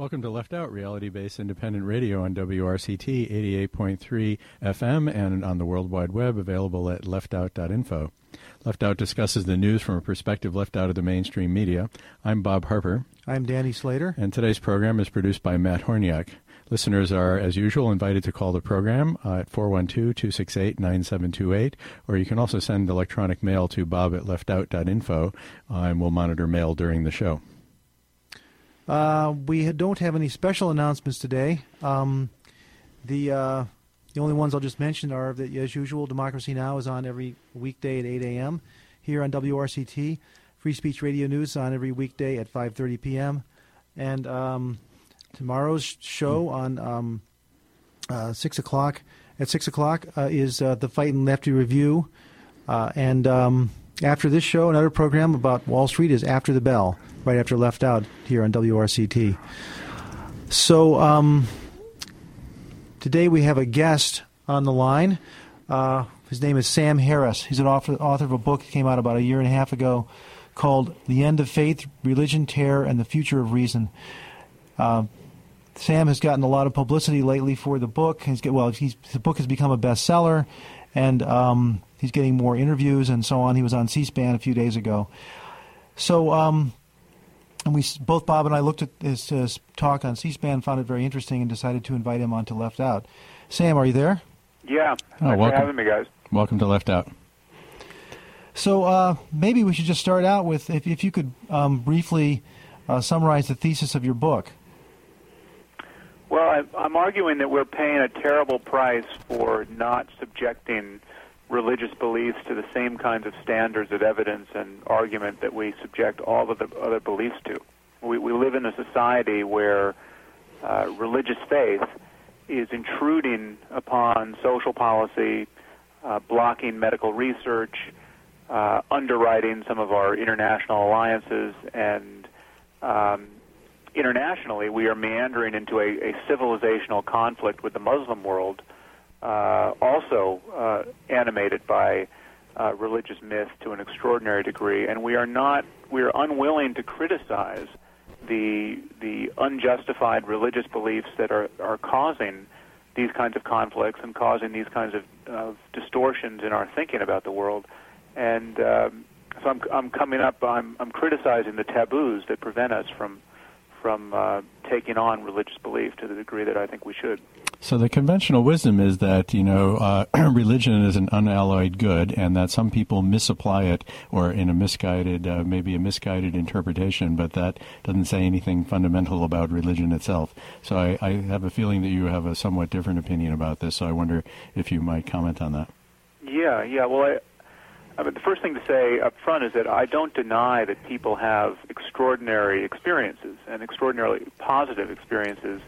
Welcome to Left Out, reality based independent radio on WRCT 88.3 FM and on the World Wide Web, available at leftout.info. Left Out discusses the news from a perspective left out of the mainstream media. I'm Bob Harper. I'm Danny Slater. And today's program is produced by Matt Horniak. Listeners are, as usual, invited to call the program uh, at 412 268 9728, or you can also send electronic mail to bob at leftout.info, uh, and we'll monitor mail during the show. Uh, we don't have any special announcements today. Um, the uh, the only ones I'll just mention are that, as usual, Democracy Now! is on every weekday at 8 a.m. here on WRCT. Free Speech Radio News on every weekday at 5:30 p.m. And um, tomorrow's show on um, uh, six o'clock at six o'clock uh, is uh, the Fight and Lefty Review, uh, and um, after this show, another program about Wall Street is After the Bell right after Left Out here on WRCT. So um, today we have a guest on the line. Uh, his name is Sam Harris. He's an author, author of a book that came out about a year and a half ago called The End of Faith, Religion, Terror, and the Future of Reason. Uh, Sam has gotten a lot of publicity lately for the book. He's well, he's, the book has become a bestseller, and um, he's getting more interviews and so on. He was on C-SPAN a few days ago. So um, and we both Bob and I looked at his, his talk on C-SPAN, found it very interesting, and decided to invite him on to Left Out. Sam, are you there? Yeah. Oh, Thanks welcome. for having me, guys. Welcome to Left Out. So uh, maybe we should just start out with if, if you could um, briefly uh, summarize the thesis of your book. Well, I, I'm arguing that we're paying a terrible price for not subjecting religious beliefs to the same kinds of standards of evidence and argument that we subject all of the other beliefs to. We, we live in a society where uh, religious faith is intruding upon social policy, uh, blocking medical research, uh, underwriting some of our international alliances, and um, internationally, we are meandering into a, a civilizational conflict with the Muslim world uh, also uh, animated by uh, religious myth to an extraordinary degree, and we are not we are unwilling to criticize the the unjustified religious beliefs that are are causing these kinds of conflicts and causing these kinds of, of distortions in our thinking about the world. And um, so I'm, I'm coming up. I'm, I'm criticizing the taboos that prevent us from from uh, taking on religious belief to the degree that I think we should. So the conventional wisdom is that you know uh, religion is an unalloyed good, and that some people misapply it or in a misguided, uh, maybe a misguided interpretation, but that doesn't say anything fundamental about religion itself. So I, I have a feeling that you have a somewhat different opinion about this. So I wonder if you might comment on that. Yeah, yeah. Well, I, I mean, the first thing to say up front is that I don't deny that people have extraordinary experiences and extraordinarily positive experiences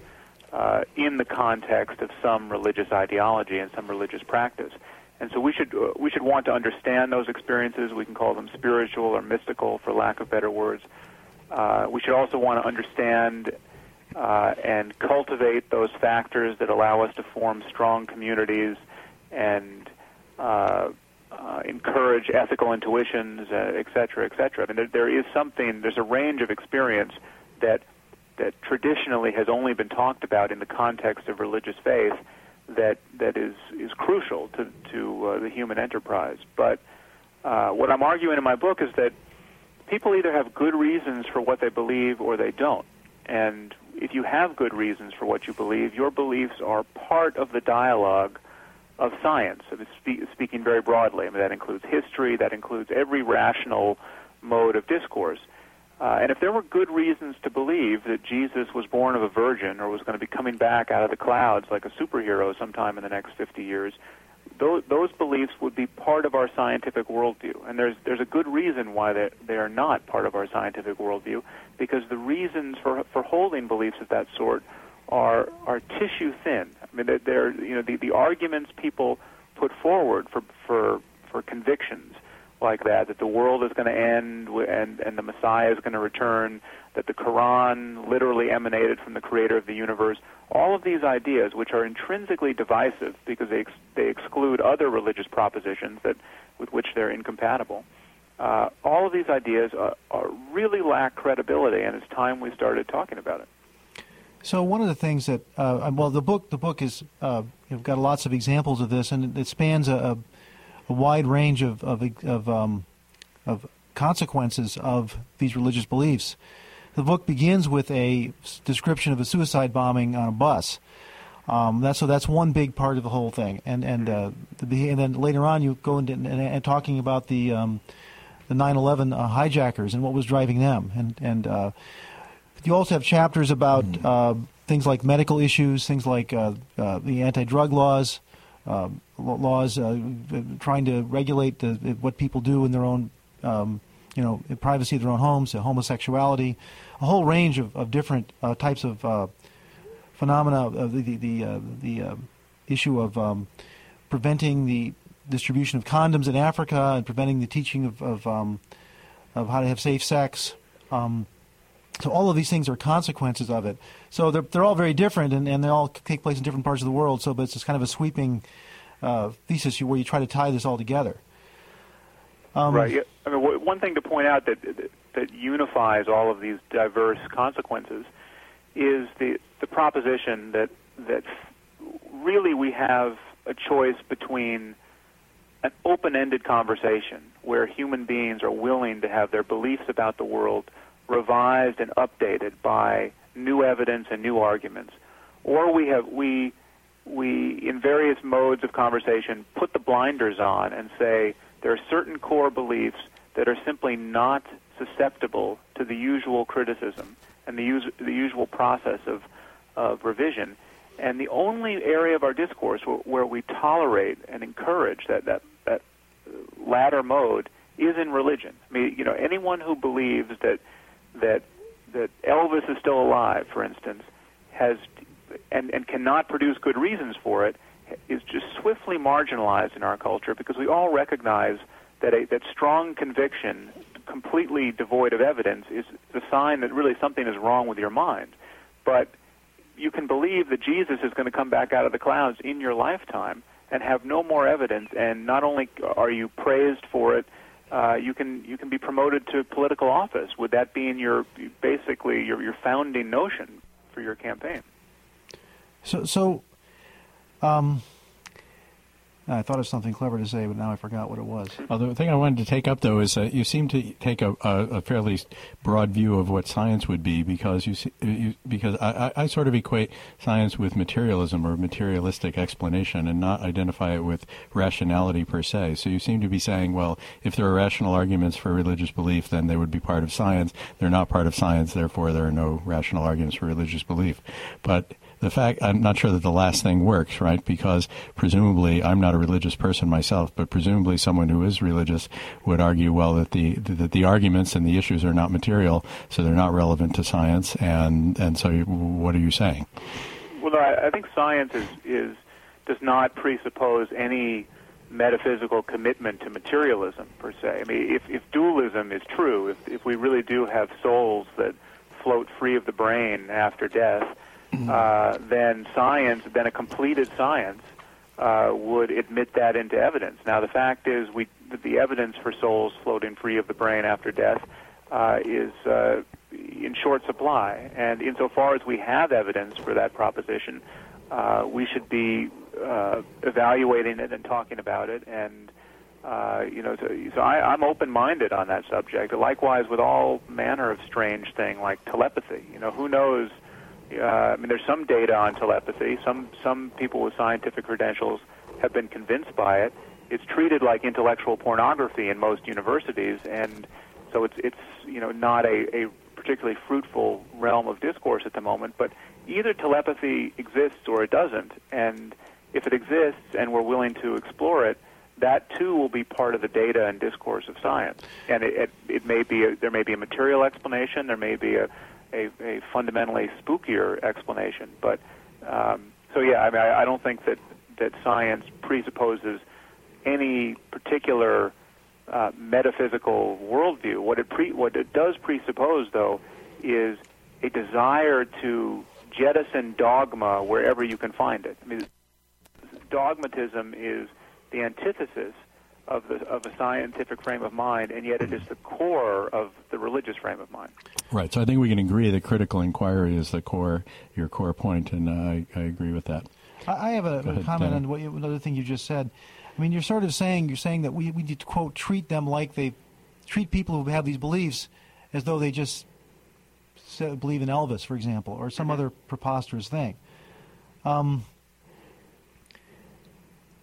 uh, in the context of some religious ideology and some religious practice. And so we should uh, we should want to understand those experiences. We can call them spiritual or mystical, for lack of better words. Uh, we should also want to understand uh, and cultivate those factors that allow us to form strong communities and uh, encourage ethical intuitions, uh, et cetera, et cetera. I mean, there, there is something. There's a range of experience that that traditionally has only been talked about in the context of religious faith that that is is crucial to to uh, the human enterprise. But uh, what I'm arguing in my book is that people either have good reasons for what they believe or they don't. And if you have good reasons for what you believe, your beliefs are part of the dialogue of science. I mean, speaking very broadly, I mean, that includes history, that includes every rational mode of discourse. Uh, and if there were good reasons to believe that Jesus was born of a virgin or was going to be coming back out of the clouds like a superhero sometime in the next 50 years, those, those beliefs would be part of our scientific worldview. And there's, there's a good reason why they, they are not part of our scientific worldview, because the reasons for, for holding beliefs of that sort are, are tissue thin. I mean, they're, you know, the, the arguments people put forward for, for, for convictions like that, that the world is going to end and, and the Messiah is going to return, that the Quran literally emanated from the creator of the universe. All of these ideas, which are intrinsically divisive because they, ex- they exclude other religious propositions that, with which they're incompatible, uh, all of these ideas are, are really lack credibility, and it's time we started talking about it. So one of the things that uh, well, the book the book is uh, you've got lots of examples of this, and it spans a, a wide range of of of, um, of consequences of these religious beliefs. The book begins with a description of a suicide bombing on a bus. Um, that's so that's one big part of the whole thing, and and uh, the, and then later on you go into and, and talking about the um, the 9/11 uh, hijackers and what was driving them, and and uh, you also have chapters about mm. uh, things like medical issues, things like uh, uh, the anti-drug laws, laws trying to regulate the, what people do in their own um, you know privacy of their own homes, homosexuality, a whole range of, of different types of phenomena of the the the, uh, the uh, issue of um, preventing the distribution of condoms in Africa and preventing the teaching of of, um, of how to have safe sex. Um, so all of these things are consequences of it. So they're they're all very different and, and they all take place in different parts of the world. So but it's just kind of a sweeping uh, thesis where you try to tie this all together. Um, right. I mean, one thing to point out that that unifies all of these diverse consequences is the the proposition that that really we have a choice between an open-ended conversation where human beings are willing to have their beliefs about the world revised and updated by new evidence and new arguments, or we have we we in various modes of conversation put the blinders on and say there are certain core beliefs that are simply not susceptible to the usual criticism and the, us- the usual process of of revision. And the only area of our discourse where, where we tolerate and encourage that, that, that uh, latter mode is in religion. I mean, you know, anyone who believes that, that, that Elvis is still alive, for instance, has, and, and cannot produce good reasons for it, is just swiftly marginalized in our culture because we all recognize that a, that strong conviction, completely devoid of evidence, is the sign that really something is wrong with your mind. But you can believe that Jesus is going to come back out of the clouds in your lifetime and have no more evidence, and not only are you praised for it, uh, you can you can be promoted to political office. Would that be in your basically your your founding notion for your campaign? So so, um, I thought of something clever to say, but now I forgot what it was. Well, the thing I wanted to take up, though, is that you seem to take a, a, a fairly broad view of what science would be, because you, see, you because I, I, sort of equate science with materialism or materialistic explanation, and not identify it with rationality per se. So you seem to be saying, well, if there are rational arguments for religious belief, then they would be part of science. They're not part of science, therefore there are no rational arguments for religious belief. But the fact I'm not sure that the last thing works, right? Because presumably I'm not a religious person myself, but presumably someone who is religious would argue, well, that the that the arguments and the issues are not material, so they're not relevant to science, and and so what are you saying? Well, I, think science is is does not presuppose any metaphysical commitment to materialism per se. I mean, if, if dualism is true, if, if we really do have souls that float free of the brain after death, uh, then science, then a completed science, uh, would admit that into evidence. Now, the fact is, we the evidence for souls floating free of the brain after death uh, is uh, in short supply, and insofar as we have evidence for that proposition, uh, we should be uh, evaluating it and talking about it and. Uh, you know, so, so I, I'm open-minded on that subject. Likewise, with all manner of strange thing like telepathy. You know, who knows uh, I mean, there's some data on telepathy. Some some people with scientific credentials have been convinced by it. It's treated like intellectual pornography in most universities, and so it's it's you know not a, a particularly fruitful realm of discourse at the moment. But either telepathy exists or it doesn't, and if it exists and we're willing to explore it, that too will be part of the data and discourse of science. And it, it, it may be a, there may be a material explanation, there may be a a, a fundamentally spookier explanation. But um, so yeah, I mean, I, I don't think that that science presupposes any particular uh, metaphysical worldview. What it pre- what it does presuppose, though, is a desire to jettison dogma wherever you can find it. I mean, dogmatism is the antithesis of the of a scientific frame of mind, and yet it is the core of the religious frame of mind. Right. So I think we can agree that critical inquiry is the core, your core point, and uh, I, I agree with that. I, I have a, a comment on what you, another thing you just said. I mean, you're sort of saying you're saying that we we need to quote treat them like they treat people who have these beliefs as though they just say, believe in Elvis, for example, or some mm-hmm. other preposterous thing. Um,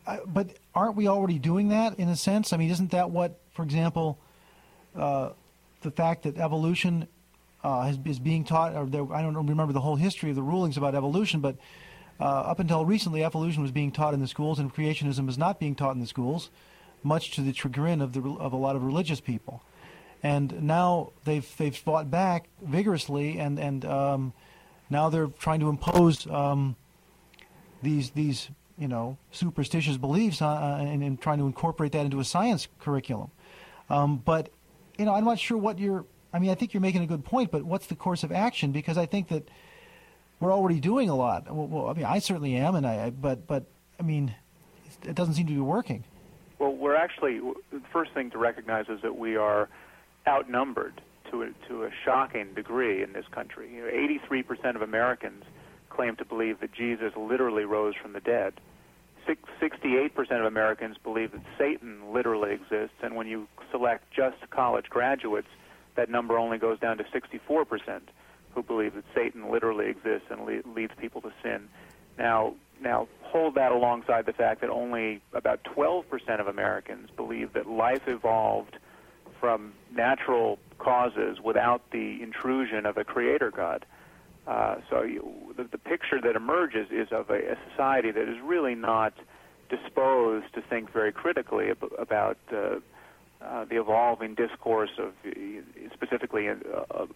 I, but aren't we already doing that in a sense? I mean, isn't that what, for example, uh, the fact that evolution uh, is being taught, or there, I don't remember the whole history of the rulings about evolution, but uh, up until recently, evolution was being taught in the schools, and creationism is not being taught in the schools, much to the chagrin of the of a lot of religious people. And now they've they've fought back vigorously, and and um, now they're trying to impose um, these these you know superstitious beliefs uh, uh, and, and, trying to incorporate that into a science curriculum. Um, but you know, I'm not sure what you're. I mean, I think you're making a good point, but what's the course of action? Because I think that we're already doing a lot. Well, well I mean, I certainly am, and I, but, but, I mean, it doesn't seem to be working. Well, we're actually the first thing to recognize is that we are outnumbered to a, to a shocking degree in this country. You know, 83% of Americans claim to believe that Jesus literally rose from the dead. 68% of Americans believe that Satan literally exists, and when you select just college graduates, that number only goes down to 64% who believe that Satan literally exists and le- leads people to sin. Now, now hold that alongside the fact that only about 12% of Americans believe that life evolved from natural causes without the intrusion of a creator god. So you, the, the picture that emerges is of a, a society that is really not disposed to think very critically ab- about uh, uh, the evolving discourse of specifically uh,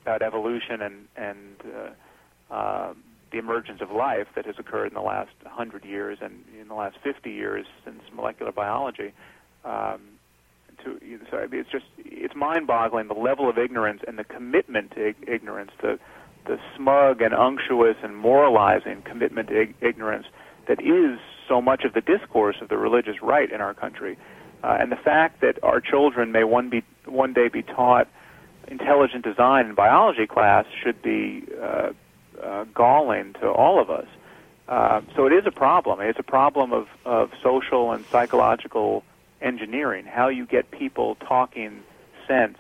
about evolution and and uh, uh, the emergence of life that has occurred in the last hundred years and in the last fifty years since molecular biology. Um, to so it's just it's mind-boggling the level of ignorance and the commitment to ig- ignorance, the the smug and unctuous and moralizing commitment to ig- ignorance that is so much of the discourse of the religious right in our country. Uh, and the fact that our children may one be one day be taught intelligent design in biology class should be uh, uh, galling to all of us. Uh, so it is a problem. It's a problem of, of social and psychological engineering. How you get people talking sense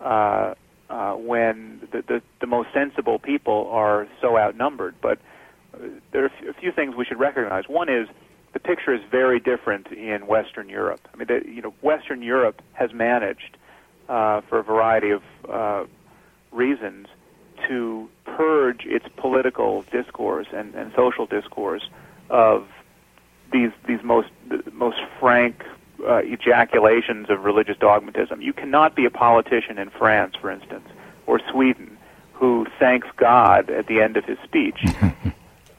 uh, uh, when the, the the most sensible people are so outnumbered. But uh, there are a few things we should recognize. One is the picture is very different in Western Europe. I mean, the, you know, Western Europe has managed, uh, for a variety of uh, reasons, to purge its political discourse and, and social discourse of these these most most frank uh, ejaculations of religious dogmatism. You cannot be a politician in France, for instance, or Sweden, who thanks God at the end of his speech.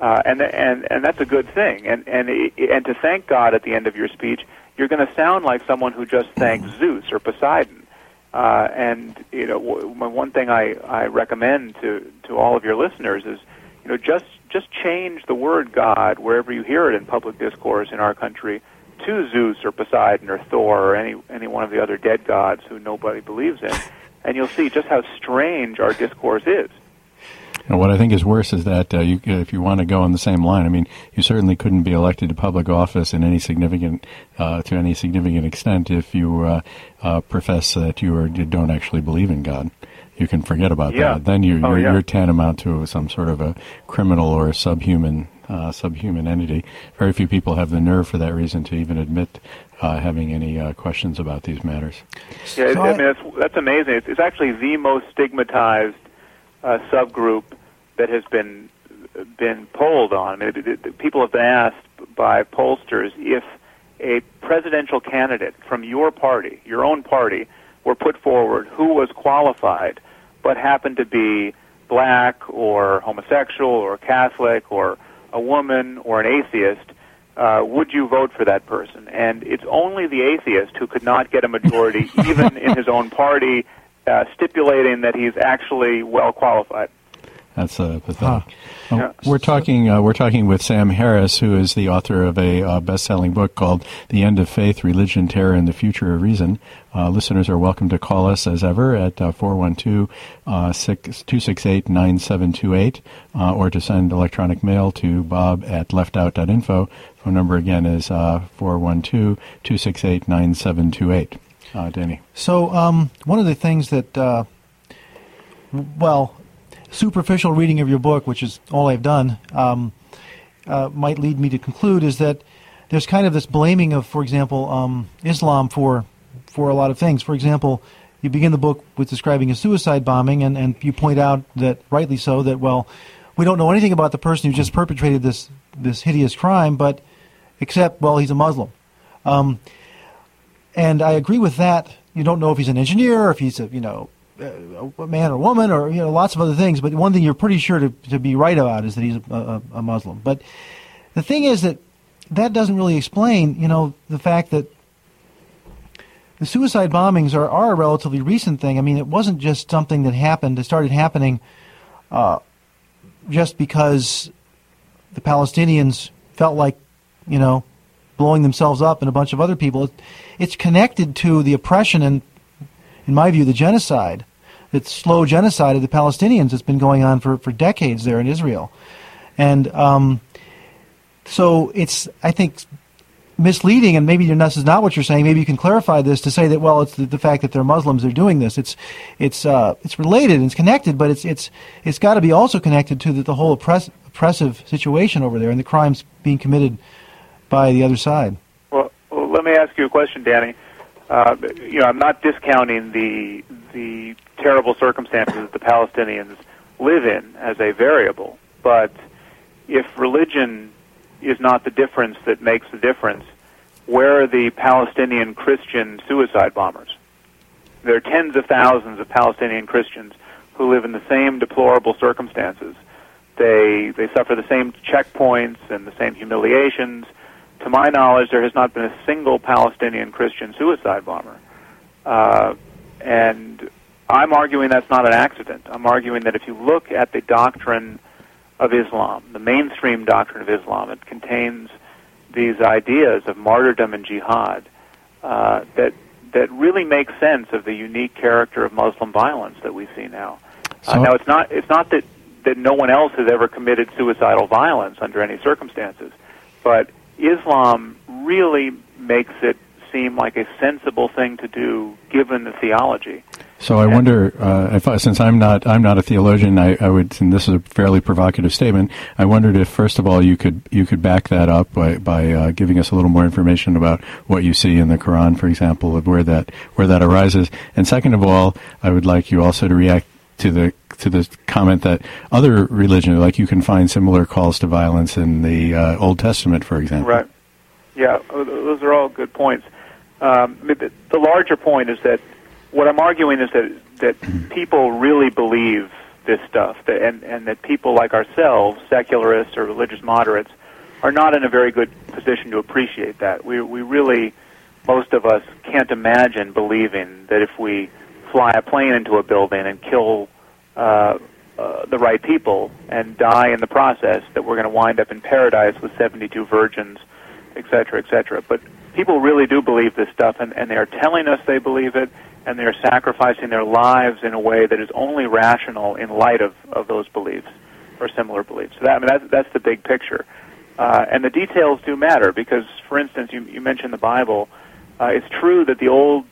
Uh, and and and that's a good thing. And and and to thank God at the end of your speech, you're going to sound like someone who just thanks Zeus or Poseidon. Uh, and you know, w- one thing I I recommend to to all of your listeners is, you know, just just change the word God wherever you hear it in public discourse in our country to Zeus or Poseidon or Thor or any any one of the other dead gods who nobody believes in, and you'll see just how strange our discourse is. And what I think is worse is that uh, you, if you want to go on the same line, I mean, you certainly couldn't be elected to public office in any significant, uh, to any significant extent if you uh, uh profess that you, are, you don't actually believe in God. You can forget about yeah. that. Then you, oh, you're, yeah. you're tantamount to some sort of a criminal or a subhuman uh, subhuman entity. Very few people have the nerve for that reason to even admit uh, having any uh, questions about these matters. Yeah, I mean that's that's amazing. It's, it's actually the most stigmatized uh, subgroup that has been been polled on. I mean, people have been asked by pollsters if a presidential candidate from your party, your own party, were put forward who was qualified but happened to be black or homosexual or Catholic or a woman or an atheist, uh, would you vote for that person? And it's only the atheist who could not get a majority, even in his own party, uh, stipulating that he's actually well qualified. That's uh, pathetic. Huh. Uh, Yeah. We're talking. Uh, we're talking with Sam Harris, who is the author of a uh, best-selling book called "The End of Faith: Religion, Terror, and the Future of Reason." Uh, listeners are welcome to call us as ever at uh, 412-268-9728, uh, or to send electronic mail to bob at leftout.info. Phone number again is uh, 412-268-9728. Uh, Danny. So, um, one of the things that, uh, well, superficial reading of your book, which is all I've done, um, uh, might lead me to conclude is that there's kind of this blaming of, for example, um, Islam for for a lot of things. For example, you begin the book with describing a suicide bombing, and, and you point out that, rightly so, that well, we don't know anything about the person who just perpetrated this this hideous crime, but except well, he's a Muslim. Um, and I agree with that. You don't know if he's an engineer, or if he's a you know a man or woman, or you know lots of other things. But one thing you're pretty sure to, to be right about is that he's a, a, a Muslim. But the thing is that that doesn't really explain you know the fact that the suicide bombings are, are a relatively recent thing. I mean, it wasn't just something that happened. It started happening uh, just because the Palestinians felt like, you know, blowing themselves up and a bunch of other people. It, it's connected to the oppression and, in my view, the genocide, that slow genocide of the Palestinians that's been going on for, for decades there in Israel. And um, so it's, I think, misleading, and maybe this is not what you're saying. Maybe you can clarify this to say that well, it's the, the fact that they're Muslims, they're doing this. It's it's uh, it's related and it's connected, but it's it's it's got to be also connected to the, the whole oppress, oppressive situation over there and the crimes being committed by the other side. Well, well let me ask you a question, Danny. Uh, you know, I'm not discounting the the terrible circumstances that the Palestinians live in as a variable, but if religion is not the difference that makes the difference, where are the Palestinian Christian suicide bombers? There are tens of thousands of Palestinian Christians who live in the same deplorable circumstances. They they suffer the same checkpoints and the same humiliations. To my knowledge, there has not been a single Palestinian Christian suicide bomber. Uh, and I'm arguing that's not an accident. I'm arguing that if you look at the doctrine of Islam, the mainstream doctrine of Islam, it contains these ideas of martyrdom and jihad uh, that that really make sense of the unique character of Muslim violence that we see now. Uh, now, it's not it's not that that no one else has ever committed suicidal violence under any circumstances, but Islam really makes it seem like a sensible thing to do given the theology. So I wonder uh, if, I- since I'm not, I'm not a theologian, I, I would, and this is a fairly provocative statement. I wondered if, first of all, you could you could back that up by by uh, giving us a little more information about what you see in the Quran, for example, of where that where that arises. And second of all, I would like you also to react to the to the comment that other religions, like you can find similar calls to violence in the uh, Old Testament, for example. Right. Yeah, those are all good points. Um, the, the larger point is that what I'm arguing is that that people really believe this stuff, that, and and that people like ourselves, secularists or religious moderates, are not in a very good position to appreciate that. We we really, most of us can't imagine believing that if we fly a plane into a building and kill uh, uh, the right people and die in the process, that we're going to wind up in paradise with 72 virgins, et cetera, et cetera. But people really do believe this stuff, and, and they are telling us they believe it, and they are sacrificing their lives in a way that is only rational in light of, of those beliefs or similar beliefs. So that, I mean, that's, that's the big picture. Uh, and the details do matter because, for instance, you, you mentioned the Bible. Uh, it's true that the Old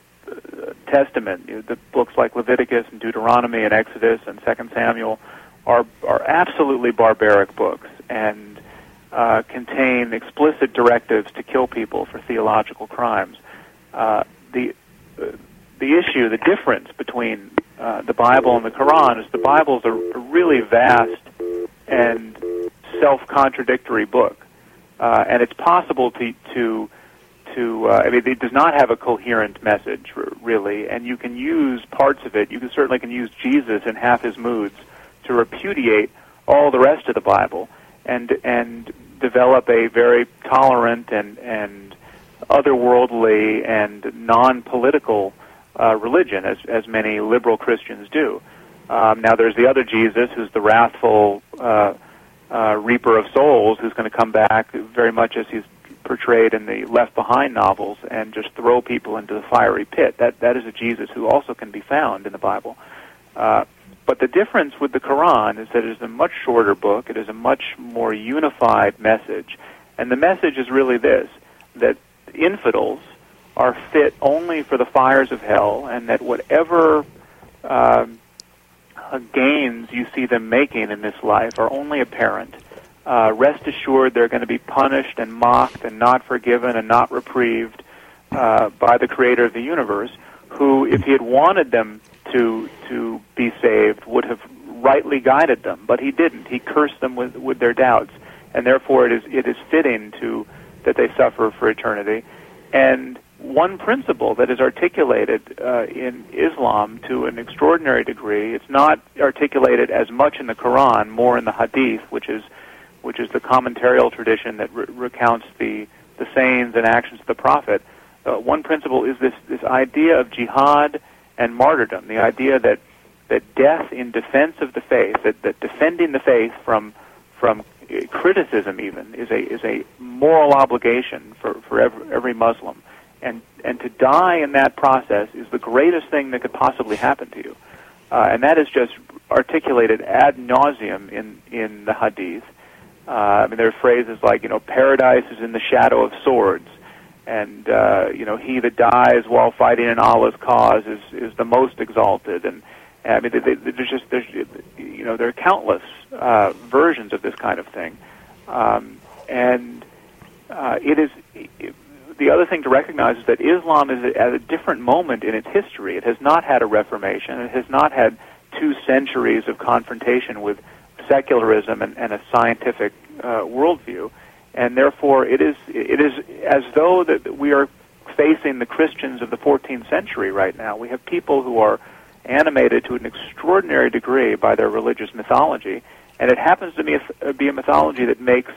Testament, the books like Leviticus and Deuteronomy and Exodus and Second Samuel, are are absolutely barbaric books and uh, contain explicit directives to kill people for theological crimes. Uh, the uh, the issue, the difference between uh, the Bible and the Quran is the Bible is a, a really vast and self-contradictory book, uh, and it's possible to to to uh, I mean it does not have a coherent message r- really, and you can use parts of it. You can certainly can use Jesus in half his moods to repudiate all the rest of the Bible and and develop a very tolerant and and otherworldly and non-political uh, religion, as as many liberal Christians do. Um, now there's the other Jesus, who's the wrathful uh, uh, reaper of souls, who's going to come back very much as he's portrayed in the Left Behind novels and just throw people into the fiery pit. That that is a Jesus who also can be found in the Bible. Uh, but the difference with the Quran is that it is a much shorter book. It is a much more unified message, and the message is really this: that infidels are fit only for the fires of hell, and that whatever um, gains you see them making in this life are only apparent uh, rest assured they're going to be punished and mocked and not forgiven and not reprieved uh, by the creator of the universe, who, if he had wanted them to to be saved, would have rightly guided them, but he didn't. He cursed them with with their doubts, and therefore it is it is fitting to that they suffer for eternity. And one principle that is articulated uh, in Islam to an extraordinary degree, it's not articulated as much in the Quran, more in the Hadith, which is which is the commentarial tradition that re- recounts the, the sayings and actions of the Prophet, uh, one principle is this, this idea of jihad and martyrdom, the idea that, that death in defense of the faith, that, that defending the faith from, from criticism even, is a, is a moral obligation for, for every, every Muslim. And, and to die in that process is the greatest thing that could possibly happen to you. Uh, and that is just articulated ad nauseum in, in the Hadith. Uh, I mean, there are phrases like, you know, paradise is in the shadow of swords, and uh, you know, he that dies while fighting in Allah's cause is is the most exalted. And I mean, they, they, there's just there's you know, there are countless uh, versions of this kind of thing, um, and uh, it is. It, the other thing to recognize is that Islam is at a different moment in its history. It has not had a reformation. It has not had two centuries of confrontation with secularism and, and a scientific uh, worldview, and therefore it is it is as though that we are facing the Christians of the 14th century right now. We have people who are animated to an extraordinary degree by their religious mythology, and it happens to be a, be a mythology that makes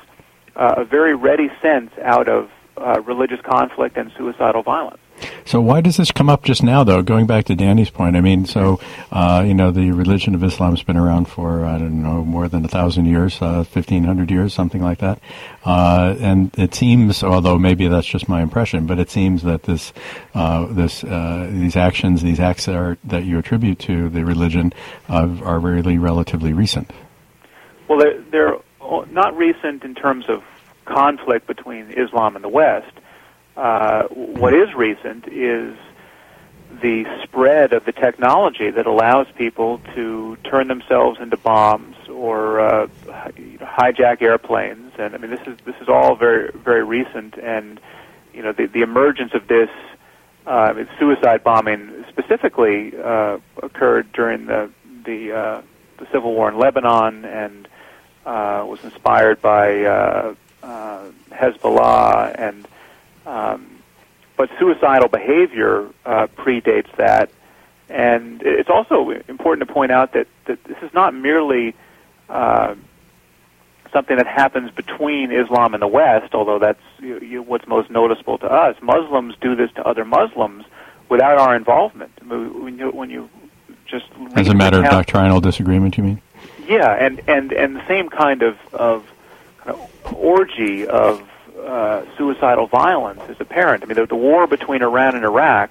uh, a very ready sense out of uh, religious conflict and suicidal violence. So why does this come up just now, though? Going back to Danny's point, I mean, so uh, you know, the religion of Islam has been around for I don't know more than a thousand years, uh, fifteen hundred years, something like that. Uh, and it seems, although maybe that's just my impression, but it seems that this, uh, this, uh, these actions, these acts are, that you attribute to the religion are really relatively recent. Well, they're, they're not recent in terms of conflict between Islam and the West uh, what is recent is the spread of the technology that allows people to turn themselves into bombs or uh, hijack airplanes. And I mean, this is this is all very very recent. And you know, the the emergence of this uh, suicide bombing specifically uh, occurred during the the, uh, the civil war in Lebanon and uh, was inspired by uh, uh, Hezbollah and um, but suicidal behavior uh, predates that, and it's also important to point out that, that this is not merely uh, something that happens between Islam and the West, although that's you, you, what's most noticeable to us. Muslims do this to other Muslims without our involvement. When you, when you just as a matter of doctrinal disagreement, you mean? Yeah, and and and the same kind of of, kind of orgy of uh, suicidal violence is apparent. I mean, the, the war between Iran and Iraq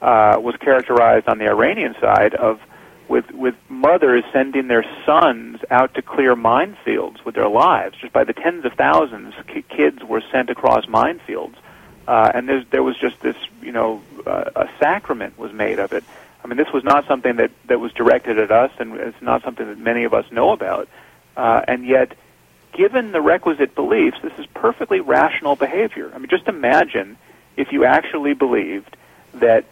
uh, was characterized on the Iranian side of with with mothers sending their sons out to clear minefields with their lives. Just by the tens of thousands, k- kids were sent across minefields, uh, and there was just this, you know, uh, a sacrament was made of it. I mean, this was not something that that was directed at us, and it's not something that many of us know about, uh, and yet given the requisite beliefs, this is perfectly rational behavior. I mean, just imagine if you actually believed that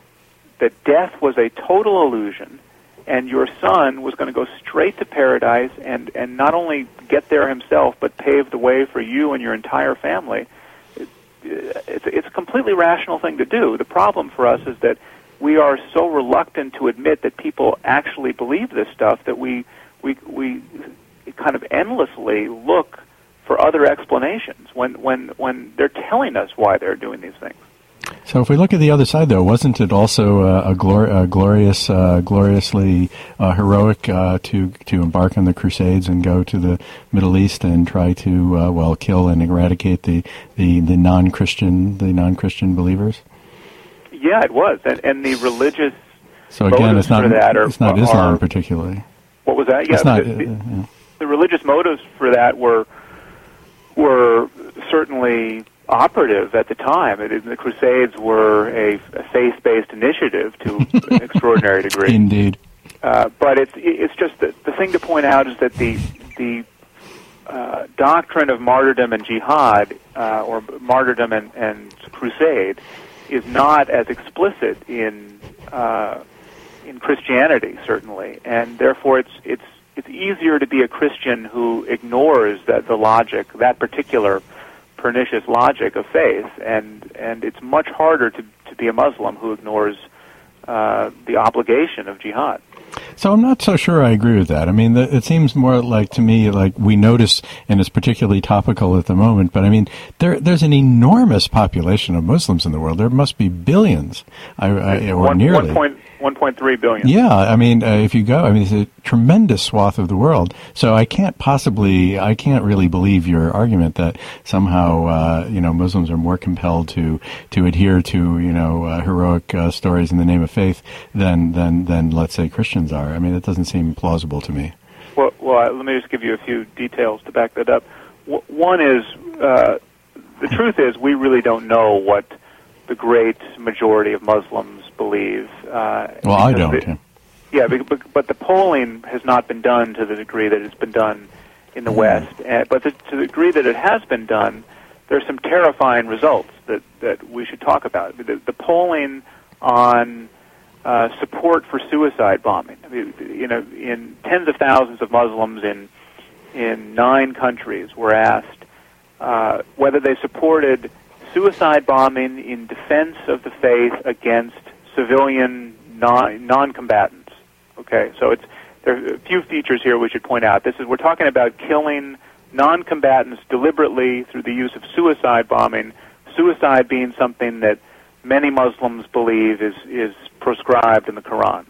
that death was a total illusion and your son was going to go straight to paradise and and not only get there himself but pave the way for you and your entire family. it's, it's a completely rational thing to do. The problem for us is that we are so reluctant to admit that people actually believe this stuff that we we we kind of endlessly look for other explanations when when when they're telling us why they're doing these things. So if we look at the other side, though, wasn't it also uh, a, glor- a, glorious, uh, gloriously uh, heroic uh, to to embark on the Crusades and go to the Middle East and try to uh, well kill and eradicate the, the, the non-Christian the non-Christian believers? Yeah, it was, and, and the religious. So again, it's not are, it's not Islam particularly. What was that? Yeah, it's not, the, the, yeah. The religious motives for that were were certainly operative at the time. It, the Crusades were a, a faith-based initiative to an extraordinary degree. Indeed. Uh, but it's it's just that the thing to point out is that the the uh, doctrine of martyrdom and jihad, uh, or martyrdom and, and crusade, is not as explicit in uh, in Christianity, certainly, and therefore it's it's it's easier to be a Christian who ignores that the logic, that particular pernicious logic of faith, and and it's much harder to to be a Muslim who ignores uh, the obligation of jihad. So I'm not so sure I agree with that. I mean, the, it seems more like to me like we notice, and it's particularly topical at the moment. But I mean, there there's an enormous population of Muslims in the world. There must be billions, I, I, or one, nearly. 1.3 billion. Yeah, I mean, uh, if you go, I mean, it's a tremendous swath of the world. So I can't possibly, I can't really believe your argument that somehow, uh, you know, Muslims are more compelled to to adhere to, you know, uh, heroic uh, stories in the name of faith than than than let's say Christians are. I mean, it doesn't seem plausible to me. Well, well, let me just give you a few details to back that up. W- one is uh, the truth is we really don't know what the great majority of Muslims believe. Uh, well, I don't. The, yeah, but, but the polling has not been done to the degree that it's been done in the mm. West. Uh, but the, to the degree that it has been done, there are some terrifying results that, that we should talk about. The, the polling on uh, support for suicide bombing, I mean, you know, in tens of thousands of Muslims in in nine countries were asked uh, whether they supported suicide bombing in defense of the faith against civilian non non-combatants. Okay, so it's there are a few features here we should point out. This is we're talking about killing non-combatants deliberately through the use of suicide bombing. Suicide being something that many Muslims believe is is proscribed in the Quran.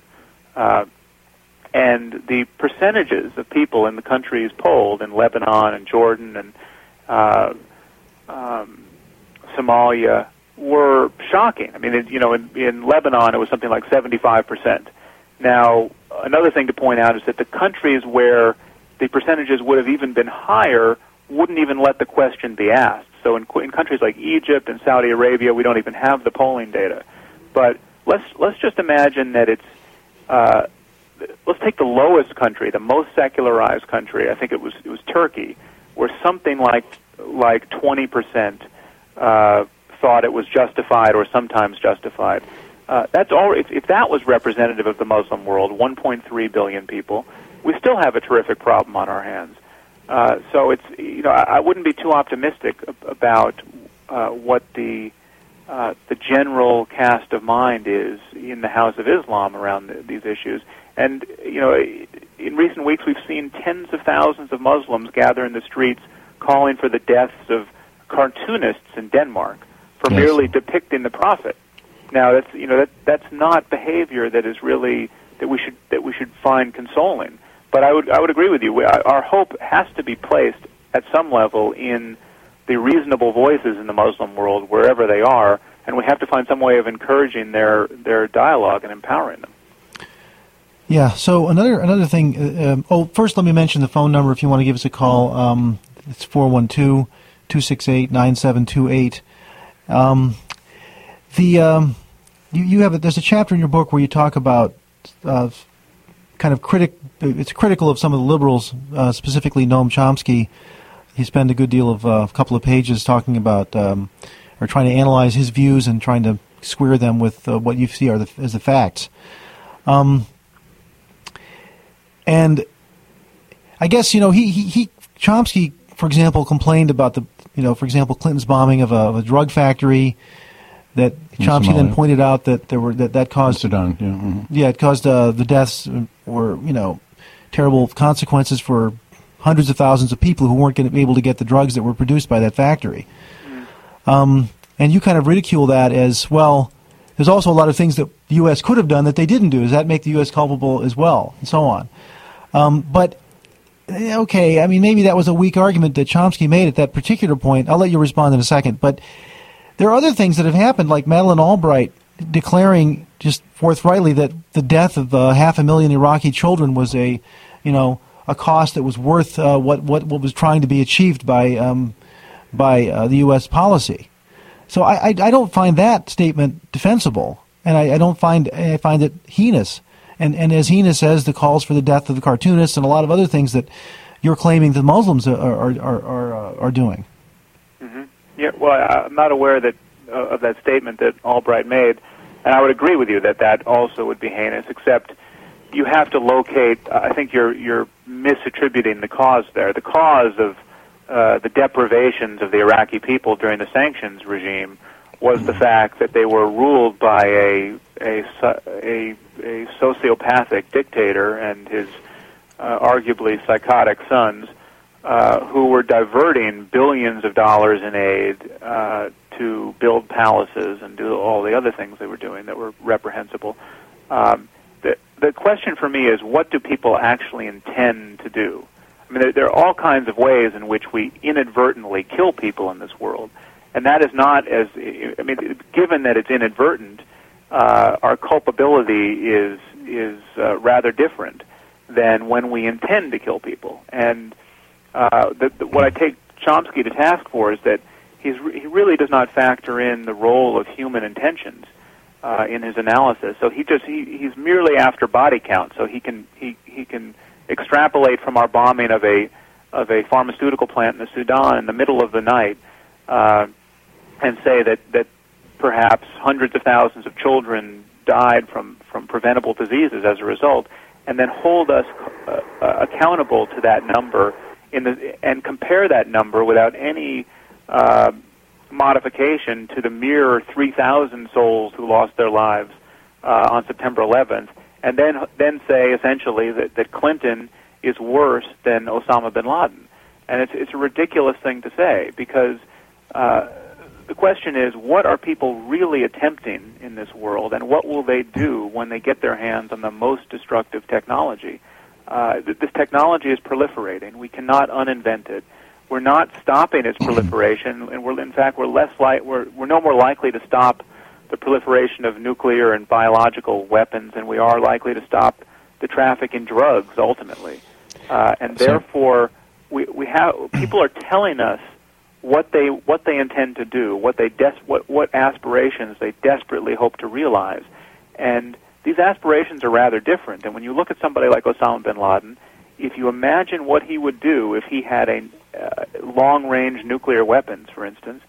Uh, and the percentages of people in the countries polled in Lebanon and Jordan and uh, um, Somalia were shocking. I mean, it, you know, in, in Lebanon, it was something like 75%. Now, another thing to point out is that the countries where the percentages would have even been higher wouldn't even let the question be asked. So in, in countries like Egypt and Saudi Arabia, we don't even have the polling data. But let's let's just imagine that it's uh, let's take the lowest country, the most secularized country. I think it was it was Turkey, where something like like 20 percent uh, thought it was justified or sometimes justified. Uh, that's all. If, if that was representative of the Muslim world, 1.3 billion people, we still have a terrific problem on our hands. Uh, so it's you know I, I wouldn't be too optimistic about uh, what the uh, the general cast of mind is in the House of Islam around the, these issues. And you know, in recent weeks, we've seen tens of thousands of Muslims gather in the streets calling for the deaths of cartoonists in Denmark for yes. merely depicting the prophet. Now that's you know that that's not behavior that is really that we should that we should find consoling. But I would I would agree with you. We, our hope has to be placed at some level in the reasonable voices in the Muslim world wherever they are, and we have to find some way of encouraging their their dialogue and empowering them. Yeah. So another another thing. Uh, um, oh, first let me mention the phone number if you want to give us a call. Um, it's four one two 268 9728. Um, the um, you, you have a, there's a chapter in your book where you talk about uh, kind of critic it's critical of some of the liberals, uh, specifically Noam Chomsky. He spend a good deal of uh, a couple of pages talking about um, or trying to analyze his views and trying to square them with uh, what you see are the, as the facts. Um, and I guess you know he, he, he Chomsky, for example, complained about the you know, for example, Clinton's bombing of a, of a drug factory that Chomsky then pointed out that there were that that caused Sudan, yeah, mm-hmm. yeah, it caused uh, the deaths or you know terrible consequences for hundreds of thousands of people who weren't going to be able to get the drugs that were produced by that factory. Um, and you kind of ridicule that as well. There's also a lot of things that the U.S. could have done that they didn't do. Does that make the U.S. culpable as well, and so on? Um, but okay, I mean maybe that was a weak argument that Chomsky made at that particular point. I'll let you respond in a second. But there are other things that have happened, like Madeleine Albright declaring just forthrightly that the death of uh, half a million Iraqi children was a, you know, a cost that was worth uh, what, what what was trying to be achieved by um, by uh, the U.S. policy. So I, I, I don't find that statement defensible, and I, I don't find I find it heinous. And and as heinous as the calls for the death of the cartoonists and a lot of other things that you're claiming the Muslims are are are are, uh, are doing. Mm-hmm. Yeah, well, I'm not aware that uh, of that statement that Albright made, and I would agree with you that that also would be heinous. Except you have to locate. Uh, I think you're you're misattributing the cause there. The cause of uh, the deprivations of the Iraqi people during the sanctions regime was the fact that they were ruled by a a a, a sociopathic dictator and his uh, arguably psychotic sons, uh, who were diverting billions of dollars in aid uh, to build palaces and do all the other things they were doing that were reprehensible. Um, the the question for me is, what do people actually intend to do? I mean, there, there are all kinds of ways in which we inadvertently kill people in this world, and that is not as I mean, given that it's inadvertent, uh, our culpability is is uh, rather different than when we intend to kill people. And uh, the, the, what I take Chomsky to task for is that he's he really does not factor in the role of human intentions uh, in his analysis. So he just he, he's merely after body count. So he can he he can extrapolate from our bombing of a of a pharmaceutical plant in the Sudan in the middle of the night, uh, and say that that perhaps hundreds of thousands of children died from from preventable diseases as a result, and then hold us uh, uh, accountable to that number in the and compare that number without any uh, modification to the mere 3,000 souls who lost their lives uh, on September 11th, and then then say essentially that, that Clinton is worse than Osama bin Laden, and it's it's a ridiculous thing to say because uh, the question is what are people really attempting in this world, and what will they do when they get their hands on the most destructive technology? Uh, this technology is proliferating. We cannot uninvent it we're not stopping its proliferation, and we're in fact we're less like we're we're no more likely to stop the proliferation of nuclear and biological weapons than we are likely to stop the traffic in drugs ultimately, uh, and therefore we we have people are telling us what they what they intend to do, what they des- what what aspirations they desperately hope to realize, and these aspirations are rather different. And when you look at somebody like Osama bin Laden, if you imagine what he would do if he had a uh, long-range nuclear weapons, for instance,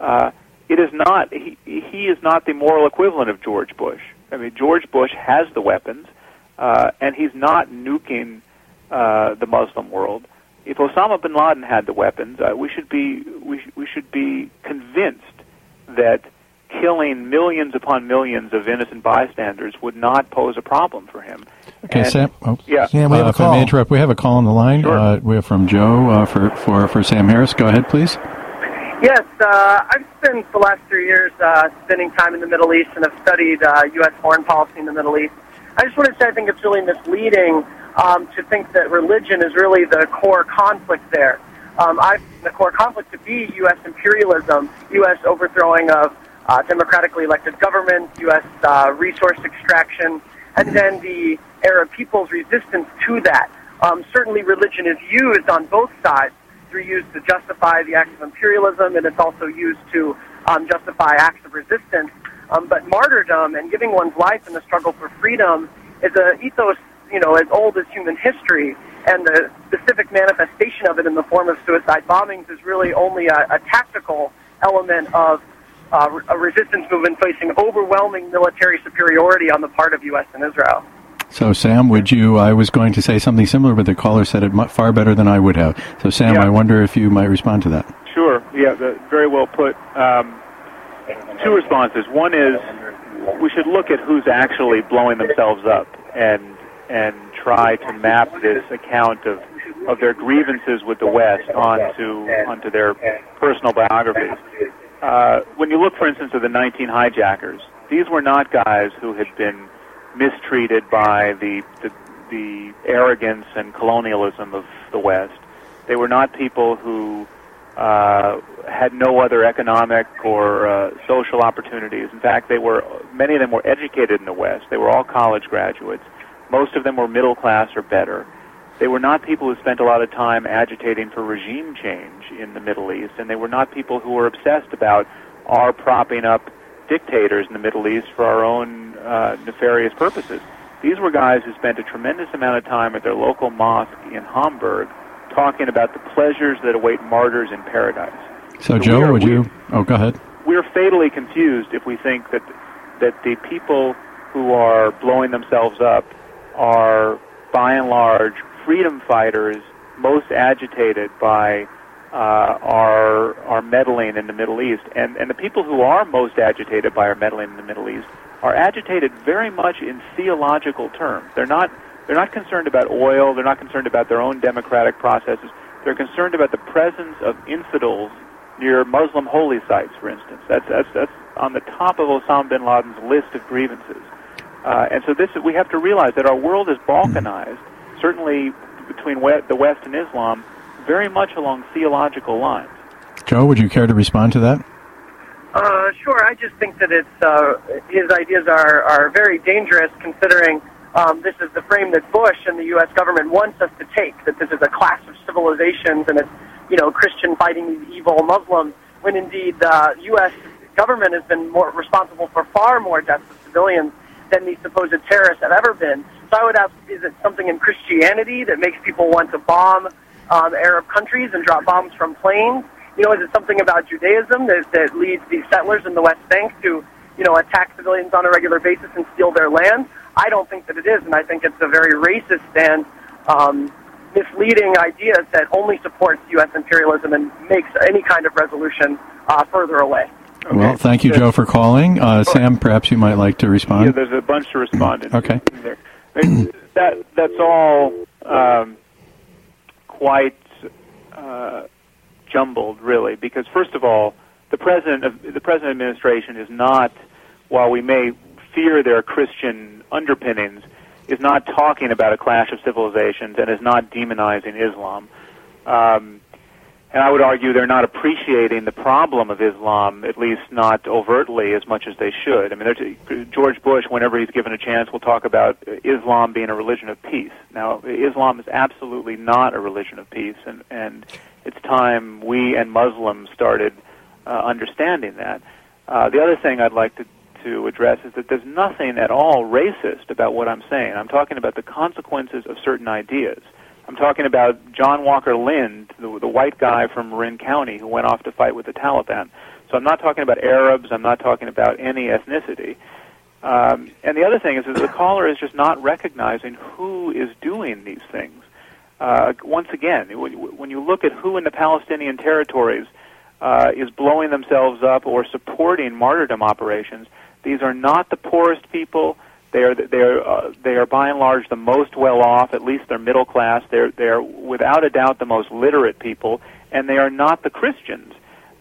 uh, it is not he, he is not the moral equivalent of George Bush. I mean, George Bush has the weapons, uh, and he's not nuking uh, the Muslim world. If Osama bin Laden had the weapons, uh, we should be we, sh- we should be convinced that killing millions upon millions of innocent bystanders would not pose a problem for him. Okay, and, Sam. Oh, yeah, Sam, we have uh, a call. If I may interrupt, we have a call on the line. Sure. Uh, we have from Joe uh, for, for, for Sam Harris. Go ahead, please. Yes, uh, I've spent the last three years uh, spending time in the Middle East and have studied U.S. Foreign policy in the Middle East. I just want to say I think it's really misleading um, to think that religion is really the core conflict there. Um, I the core conflict to be U.S. imperialism, U.S. overthrowing of uh, democratically elected government, U.S. Uh, resource extraction, and then the Arab people's resistance to that. Um, certainly, religion is used on both sides. It's used to justify the acts of imperialism, and it's also used to um, justify acts of resistance. Um, but martyrdom and giving one's life in the struggle for freedom is an ethos, you know, as old as human history. And the specific manifestation of it in the form of suicide bombings is really only a, a tactical element of uh, a resistance movement facing overwhelming military superiority on the part of U.S. and Israel. So, Sam, would you? I was going to say something similar, but the caller said it far better than I would have. So, Sam, yeah. I wonder if you might respond to that. Sure. Yeah, very well put. Um, two responses. One is we should look at who's actually blowing themselves up and and try to map this account of of their grievances with the West onto onto their personal biographies. uh, when you look, for instance, at the 19 hijackers, these were not guys who had been mistreated by the, the, the arrogance and colonialism of the West. They were not people who uh, had no other economic or uh, social opportunities. In fact, they were many of them were educated in the West. They were all college graduates. Most of them were middle class or better. They were not people who spent a lot of time agitating for regime change in the Middle East, and they were not people who were obsessed about our propping up dictators in the Middle East for our own uh, nefarious purposes. These were guys who spent a tremendous amount of time at their local mosque in Hamburg talking about the pleasures that await martyrs in paradise. So, so Joe, are, would you? Oh, go ahead. We're fatally confused if we think that that the people who are blowing themselves up are, by and large, freedom fighters most agitated by uh, our our meddling in the Middle East, and and the people who are most agitated by our meddling in the Middle East are agitated very much in theological terms. They're not they're not concerned about oil. They're not concerned about their own democratic processes. They're concerned about the presence of infidels near Muslim holy sites, for instance. That's that's that's on the top of Osama bin Laden's list of grievances. Uh, and so this we have to realize that our world is balkanized, certainly between the West and Islam, very much along theological lines. Joe, would you care to respond to that? Uh, sure. I just think that it's uh, his ideas are are very dangerous, considering um, this is the frame that Bush and the U.S. government wants us to take, that this is a clash of civilizations and it's, you know, Christian fighting these evil Muslims, when indeed the uh, U.S. government has been more responsible for far more deaths of civilians than these supposed terrorists have ever been. So I would ask, is it something in Christianity that makes people want to bomb um, Arab countries and drop bombs from planes? You know, is it something about Judaism that, that leads these settlers in the West Bank to, you know, attack civilians on a regular basis and steal their land? I don't think that it is, and I think it's a very racist and um, misleading idea that only supports U.S. imperialism and makes any kind of resolution uh, further away. Okay. Well, thank you, Joe, for calling. Uh, Sam, perhaps you might like to respond. Yeah, there's a bunch to respond. okay. That that's all um, quite uh, jumbled, really, because first of all, the president of the president administration is not, while we may fear their Christian underpinnings, is not talking about a clash of civilizations and is not demonizing Islam. Um, and I would argue they're not appreciating the problem of Islam, at least not overtly as much as they should. I mean, George Bush, whenever he's given a chance, will talk about Islam being a religion of peace. Now, Islam is absolutely not a religion of peace, and, and it's time we and Muslims started uh, understanding that. Uh, the other thing I'd like to to address is that there's nothing at all racist about what I'm saying. I'm talking about the consequences of certain ideas. I'm talking about John Walker Lindh, the, the white guy from Marin County who went off to fight with the Taliban. So I'm not talking about Arabs. I'm not talking about any ethnicity. Um, and the other thing is, is the caller is just not recognizing who is doing these things. Uh, once again, when you look at who in the Palestinian territories uh, is blowing themselves up or supporting martyrdom operations, these are not the poorest people. They are they are uh, they are by and large the most well off. At least they're middle class. They're they're without a doubt the most literate people, and they are not the Christians.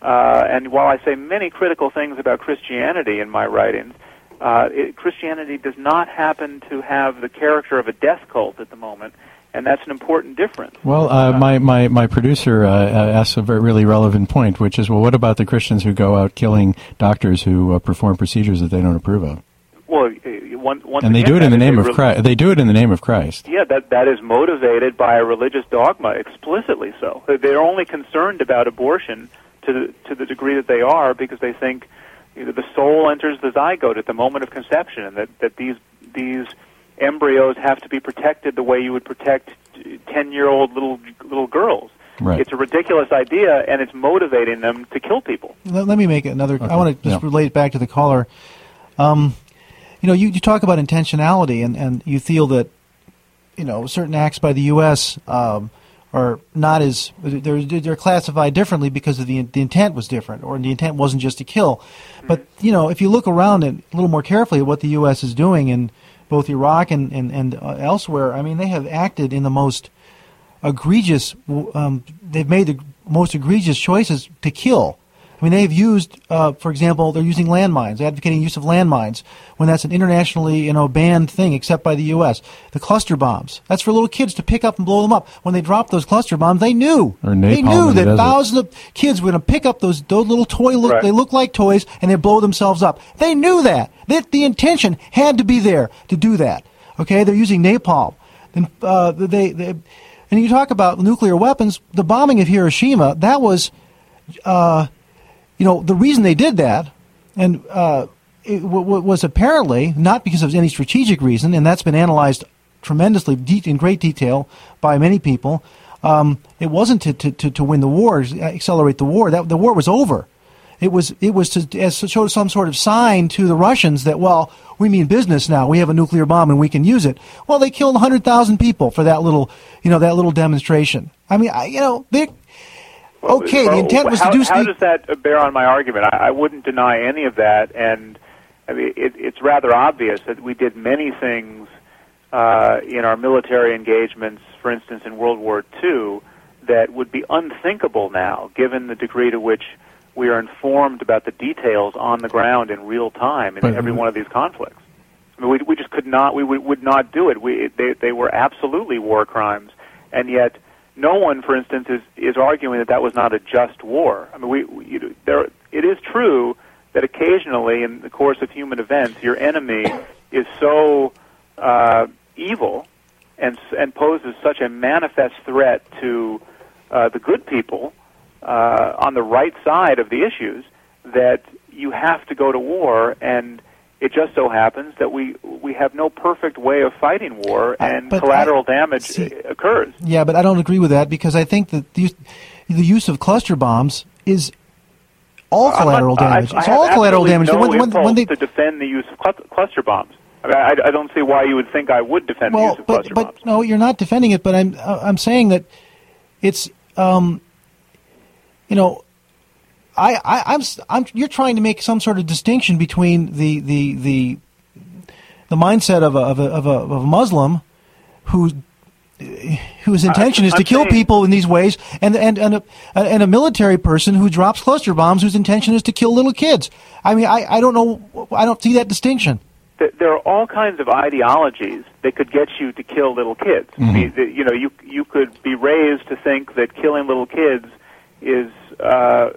Uh, and while I say many critical things about Christianity in my writings, uh, it, Christianity does not happen to have the character of a death cult at the moment and that's an important difference. Well, uh, my, my, my producer uh, uh, asks a very really relevant point, which is, well, what about the Christians who go out killing doctors who uh, perform procedures that they don't approve of? Well, uh, once, once and they again, do it in the name of Christ. They do it in the name of Christ. Yeah, that that is motivated by a religious dogma, explicitly so. They're only concerned about abortion to the, to the degree that they are because they think you know, the soul enters the zygote at the moment of conception, and that that these these embryos have to be protected the way you would protect 10-year-old little little girls. Right. It's a ridiculous idea, and it's motivating them to kill people. Let, let me make another. Okay. I want to just yeah. relate back to the caller. Um, you know, you, you talk about intentionality, and, and you feel that you know certain acts by the U.S. Um, are not as they're they're classified differently because of the the intent was different, or the intent wasn't just to kill. But you know, if you look around a little more carefully at what the U.S. is doing in both Iraq and, and, and uh, elsewhere, I mean, they have acted in the most egregious, um, they've made the most egregious choices to kill. I mean, they've used, uh, for example, they're using landmines, advocating use of landmines when that's an internationally, you know, banned thing, except by the U.S. The cluster bombs. That's for little kids to pick up and blow them up. When they dropped those cluster bombs, they knew. Or they knew in the that desert. thousands of kids were going to pick up those those little toy. Look, Right. They look like toys, and they blow themselves up. They knew that. That the intention had to be there to do that. Okay, they're using napalm. Then uh, they, they, and you talk about nuclear weapons. The bombing of Hiroshima. That was uh, you know, the reason they did that, and uh, it w- w- was apparently not because of any strategic reason, and that's been analyzed tremendously de- in great detail by many people. Um, it wasn't to, to, to, win the war, accelerate the war. That the war was over. It was it was to as show some sort of sign to the Russians that well we mean business now. We have a nuclear bomb and we can use it. Well, they killed hundred thousand people for that little you know that little demonstration. I mean, I, you know they. Okay, the intent was how, to do. How does that bear on my argument? I, I wouldn't deny any of that, and I mean, it, it's rather obvious that we did many things uh, in our military engagements, for instance, in World War II, that would be unthinkable now, given the degree to which we are informed about the details on the ground in real time in But- every one of these conflicts. I mean, we, we just could not, we would, would not do it. We, they, they were absolutely war crimes, and yet no one, for instance, is, is arguing that that was not a just war. I mean, we, we you, there, it is true that occasionally, in the course of human events, your enemy is so uh, evil and and poses such a manifest threat to uh, the good people uh, on the right side of the issues that you have to go to war and. It just so happens that we we have no perfect way of fighting war, Uh, and but collateral I- damage see- occurs. Yeah, but I don't agree with that because I think that the use, the use of cluster bombs is all collateral not- damage. I it's have all collateral damage. No when, when, when they, to defend the use of clu- cluster bombs. I, mean, I, I don't see why you would think I would defend the use of but cluster but bombs. no, you're not defending it. But I'm uh, I'm saying that it's um, you know. I, I, I'm, s- I'm, you're trying to make some sort of distinction between the, the, the, the mindset of a, of a, of a, of a Muslim who whose intention is to I'm kill people in these ways, and and and a, and a military person who drops cluster bombs whose intention is to kill little kids. I mean, I, I don't know, I don't see that distinction. There are all kinds of ideologies that could get you to kill little kids. Mm-hmm. The- you know, you you could be raised to think that killing little kids is uh,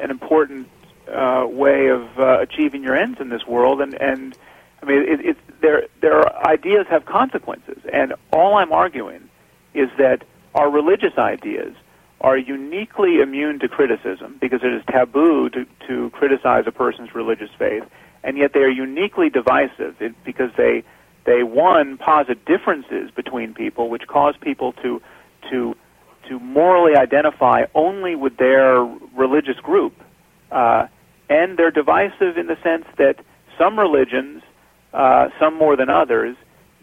an important uh, way of uh, achieving your ends in this world, and and I mean, it, it's there. Their ideas have consequences, and all I'm arguing is that our religious ideas are uniquely immune to criticism because it is taboo to, to criticize a person's religious faith, and yet they are uniquely divisive because they they one posit differences between people, which cause people to to to morally identify only with their religious group, uh, and they're divisive in the sense that some religions, uh, some more than others,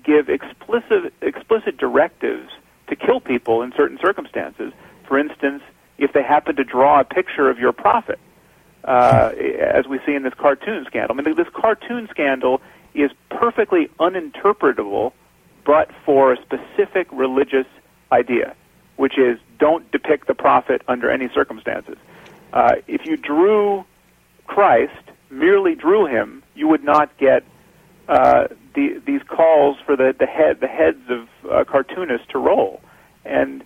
give explicit explicit directives to kill people in certain circumstances. For instance, if they happen to draw a picture of your prophet, uh, as we see in this cartoon scandal. I mean, this cartoon scandal is perfectly uninterpretable, but for a specific religious idea, which is don't depict the prophet under any circumstances. Uh, if you drew Christ, merely drew him, you would not get uh, the, these calls for the, the head the heads of uh, cartoonists to roll, and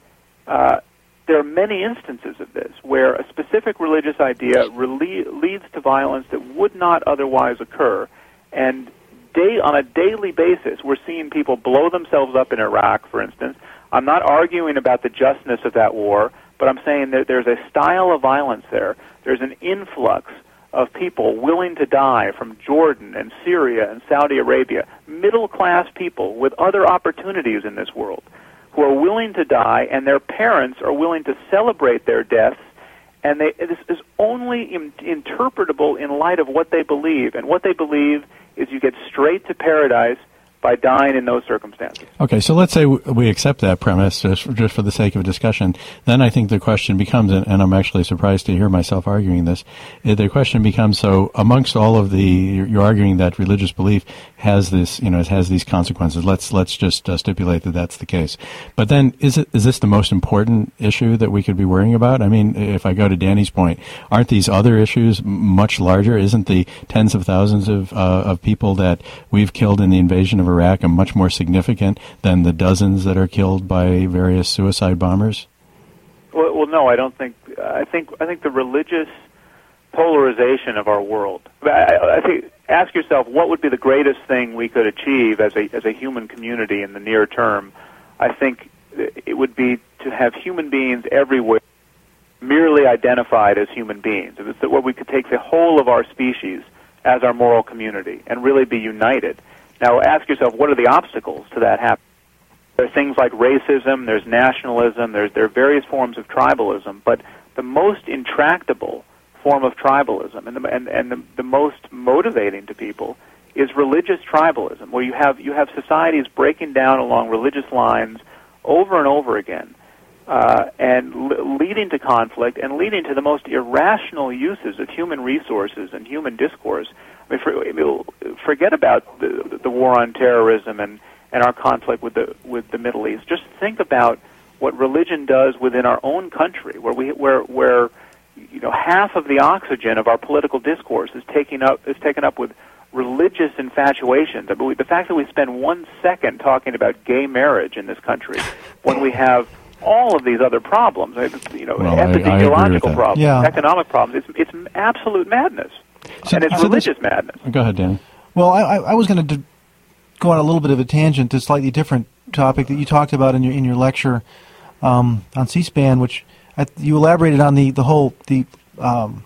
uh, there are many instances of this where a specific religious idea rele- leads to violence that would not otherwise occur, and day on a daily basis, we're seeing people blow themselves up in Iraq, for instance. I'm not arguing about the justness of that war, but I'm saying that there's a style of violence there. There's an influx of people willing to die from Jordan and Syria and Saudi Arabia, middle class people with other opportunities in this world who are willing to die, and their parents are willing to celebrate their deaths. And they, this is only in, interpretable in light of what they believe. And what they believe is you get straight to paradise by dying in those circumstances. Okay, so let's say we accept that premise just, just for the sake of discussion. Then I think the question becomes, and I'm actually surprised to hear myself arguing this, eh, the question becomes, so amongst all of the, you're arguing that religious belief has this, you know, it has these consequences. Let's, let's just uh, stipulate that that's the case. But then is it, is this the most important issue that we could be worrying about? I mean, if I go to Danny's point, aren't these other issues much larger? Isn't the tens of thousands of, uh, of people that we've killed in the invasion of Iraq are much more significant than the dozens that are killed by various suicide bombers? Well, well no, I don't think. I think I think the religious polarization of our world. I, I think ask yourself what would be the greatest thing we could achieve as a as a human community in the near term. I think it would be to have human beings everywhere merely identified as human beings. It was that where we could take the whole of our species as our moral community and really be united. Now, ask yourself, what are the obstacles to that happening? There are things like racism, there's nationalism, there's, there are various forms of tribalism, but the most intractable form of tribalism and, the, and, and the, the most motivating to people is religious tribalism, where you have, you have societies breaking down along religious lines over and over again. Uh, and l- leading to conflict and leading to the most irrational uses of human resources and human discourse I mean, for, I mean, forget about the, the war on terrorism and, and our conflict with the with the Middle East. Just think about what religion does within our own country, where we where where you know half of the oxygen of our political discourse is taken up is taken up with religious infatuations. I mean, the fact that we spend one second talking about gay marriage in this country when we have all of these other problems, you know, well, epidemiological problems, yeah. economic problems, it's, it's absolute madness. So, and it's so religious this, madness. Go ahead, Dan. Well, I, I was going to go on a little bit of a tangent to a slightly different topic that you talked about in your in your lecture um, on C-SPAN, which I, you elaborated on the the whole the um,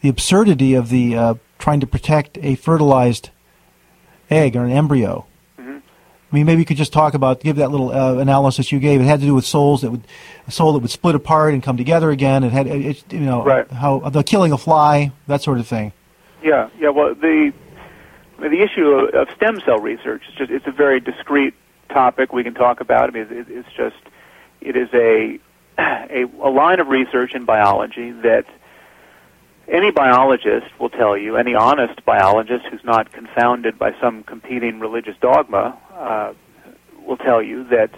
the absurdity of the uh, trying to protect a fertilized egg or an embryo. Mm-hmm. I mean, maybe you could just talk about give that little uh, analysis you gave. It had to do with souls that would a soul that would split apart and come together again. It had it, you know right. how the killing a fly that sort of thing. Yeah, yeah. Well, the the issue of, stem cell research is just it's a very discrete topic we can talk about. I mean, it, it's just it is a, a a line of research in biology that any biologist will tell you, any honest biologist who's not confounded by some competing religious dogma, uh, will tell you that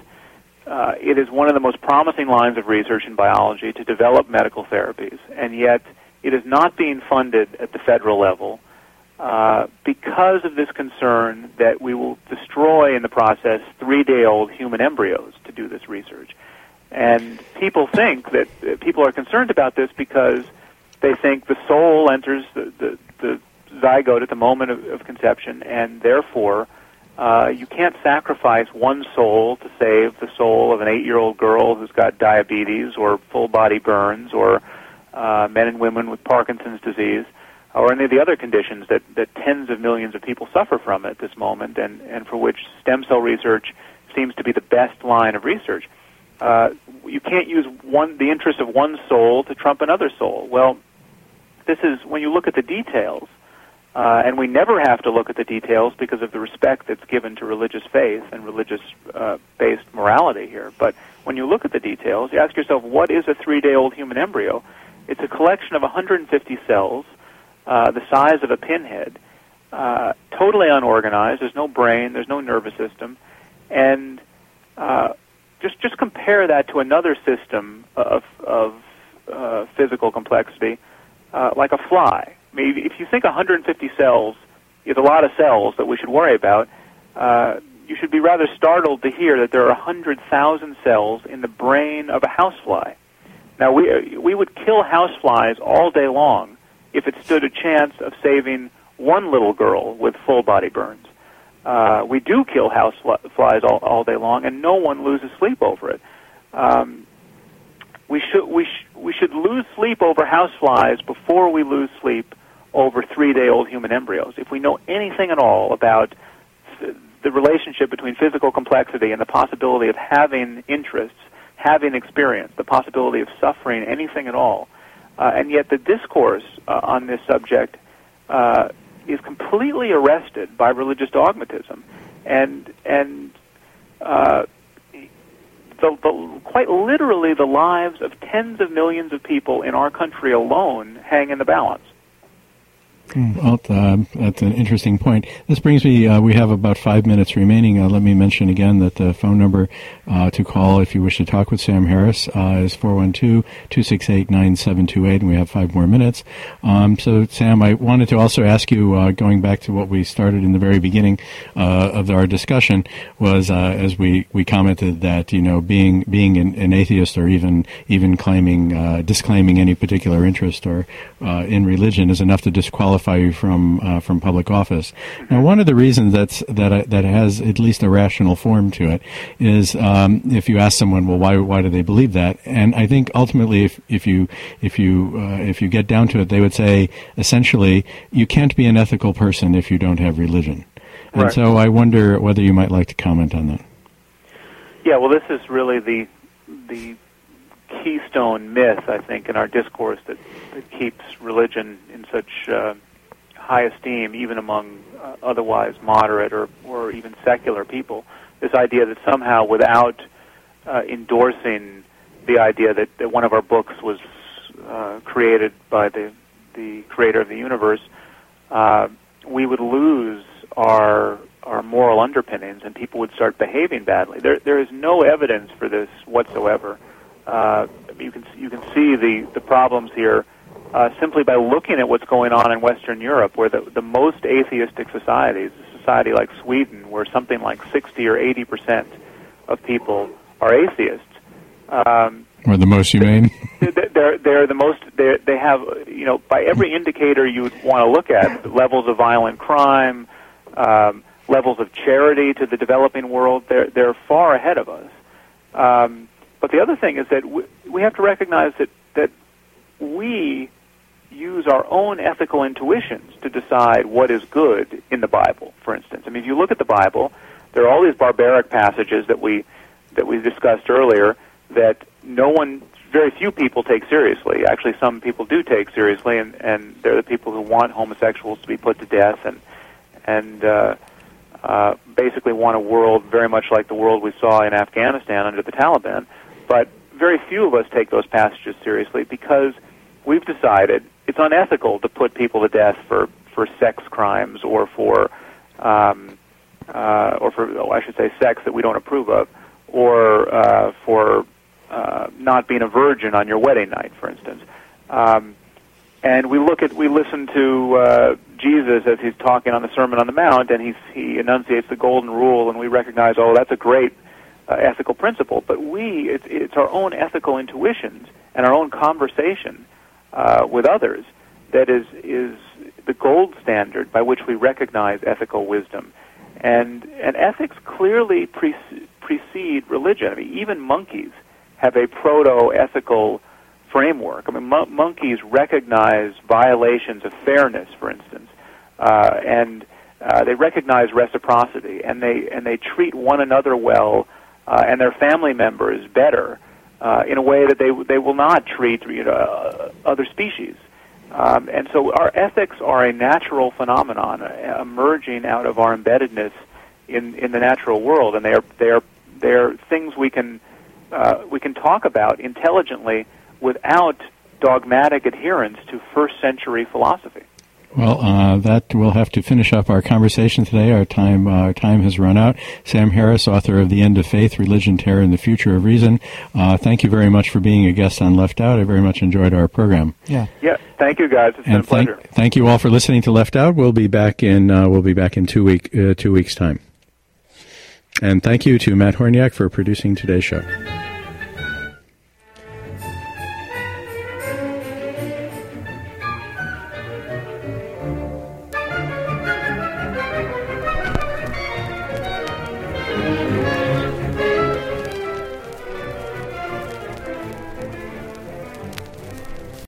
uh, it is one of the most promising lines of research in biology to develop medical therapies, and yet it is not being funded at the federal level uh, because of this concern that we will destroy in the process three day old human embryos to do this research. And people think that uh, people are concerned about this because they think the soul enters the, the, the zygote at the moment of, of conception, and therefore uh, you can't sacrifice one soul to save the soul of an eight year old girl who's got diabetes or full body burns or uh, men and women with Parkinson's disease, or any of the other conditions that, that tens of millions of people suffer from at this moment, and, and for which stem cell research seems to be the best line of research. Uh, you can't use one the interest of one soul to trump another soul. Well, this is when you look at the details, uh, and we never have to look at the details because of the respect that's given to religious faith and religious uh, based morality here. But when you look at the details, you ask yourself, what is a three day old human embryo? It's a collection of 150 cells, uh, the size of a pinhead, uh, totally unorganized. There's no brain, there's no nervous system, and uh, just just compare that to another system of of uh, physical complexity, uh, like a fly. I mean, if you think 150 cells is a lot of cells that we should worry about, uh, you should be rather startled to hear that there are 100,000 cells in the brain of a housefly. Now, we, we would kill houseflies all day long if it stood a chance of saving one little girl with full body burns. Uh, we do kill houseflies all, all day long, and no one loses sleep over it. Um, we should we sh- we should lose sleep over houseflies before we lose sleep over three-day-old human embryos. If we know anything at all about the relationship between physical complexity and the possibility of having interests having experience, the possibility of suffering anything at all. Uh, and yet the discourse uh, on this subject uh, is completely arrested by religious dogmatism. and and uh, the, the, quite literally the lives of tens of millions of people in our country alone hang in the balance. Well, uh, that's an interesting point. This brings me, uh, we have about five minutes remaining. Uh, let me mention again that the phone number uh, to call if you wish to talk with Sam Harris uh, is 412-268-9728, and we have five more minutes. Um, so, Sam, I wanted to also ask you, uh, going back to what we started in the very beginning of our discussion, was as we, we commented that, you know, being being an, an atheist or even even claiming, disclaiming any particular interest or in religion is enough to disqualify disqualify you from uh, from public office. Now, one of the reasons that's that that has at least a rational form to it is um, if you ask someone, well, why why do they believe that? And I think ultimately, if if you if you uh, if you get down to it, they would say essentially, you can't be an ethical person if you don't have religion. And right. so I wonder whether you might like to comment on that. Yeah, well, this is really the the keystone myth, I think, in our discourse that, that keeps religion in such uh, high esteem, even among uh, otherwise moderate or, or even secular people. This idea that somehow, without uh, endorsing the idea that, that one of our books was uh, created by the the creator of the universe, uh, we would lose our our moral underpinnings, and people would start behaving badly. There there is no evidence for this whatsoever. Uh, you can you can see the the problems here uh, simply by looking at what's going on in Western Europe, where the, the most atheistic societies, a society like Sweden, where something like 60 or 80 percent of people are atheists. Um, or the most humane. they're they're the most they they have you know by every indicator you would want to look at levels of violent crime, um, levels of charity to the developing world. They're they're far ahead of us. Um, but the other thing is that we, we have to recognize that that we use our own ethical intuitions to decide what is good in the Bible. For instance, I mean, if you look at the Bible, there are all these barbaric passages that we that we discussed earlier that no one, very few people take seriously. Actually, some people do take seriously, and and they're the people who want homosexuals to be put to death and and uh, uh, basically want a world very much like the world we saw in Afghanistan under the Taliban. But very few of us take those passages seriously because we've decided it's unethical to put people to death for, for sex crimes or for um, uh, or for oh, I should say sex that we don't approve of, or uh, for uh, not being a virgin on your wedding night, for instance. Um, and we look at we listen to uh, Jesus as he's talking on the Sermon on the Mount, and he's, he enunciates the golden rule, and we recognize, oh, that's a great uh, ethical principle. But we, it's, it's our own ethical intuitions and our own conversation uh, with others that is is the gold standard by which we recognize ethical wisdom. And and ethics clearly pre- precede religion. I mean, even monkeys have a proto-ethical framework. I mean, mon- monkeys recognize violations of fairness, for instance, uh, and uh, they recognize reciprocity, and they and they treat one another well uh, and their family members better uh, in a way that they they will not treat you know, uh, other species. Um, and so our ethics are a natural phenomenon uh, emerging out of our embeddedness in, in the natural world, and they are they are they are things we can uh, we can talk about intelligently without dogmatic adherence to first century philosophy. Well, uh, that we'll have to finish up our conversation today. Our time, uh, our time has run out. Sam Harris, author of *The End of Faith: Religion, Terror, and the Future of Reason*. Uh, thank you very much for being a guest on Left Out. I very much enjoyed our program. Yeah. Yeah. Thank you, guys. It's and been a pleasure. Thank, thank you all for listening to Left Out. We'll be back in. Uh, we'll be back in two week uh, two weeks time. And thank you to Matt Horniak for producing today's show.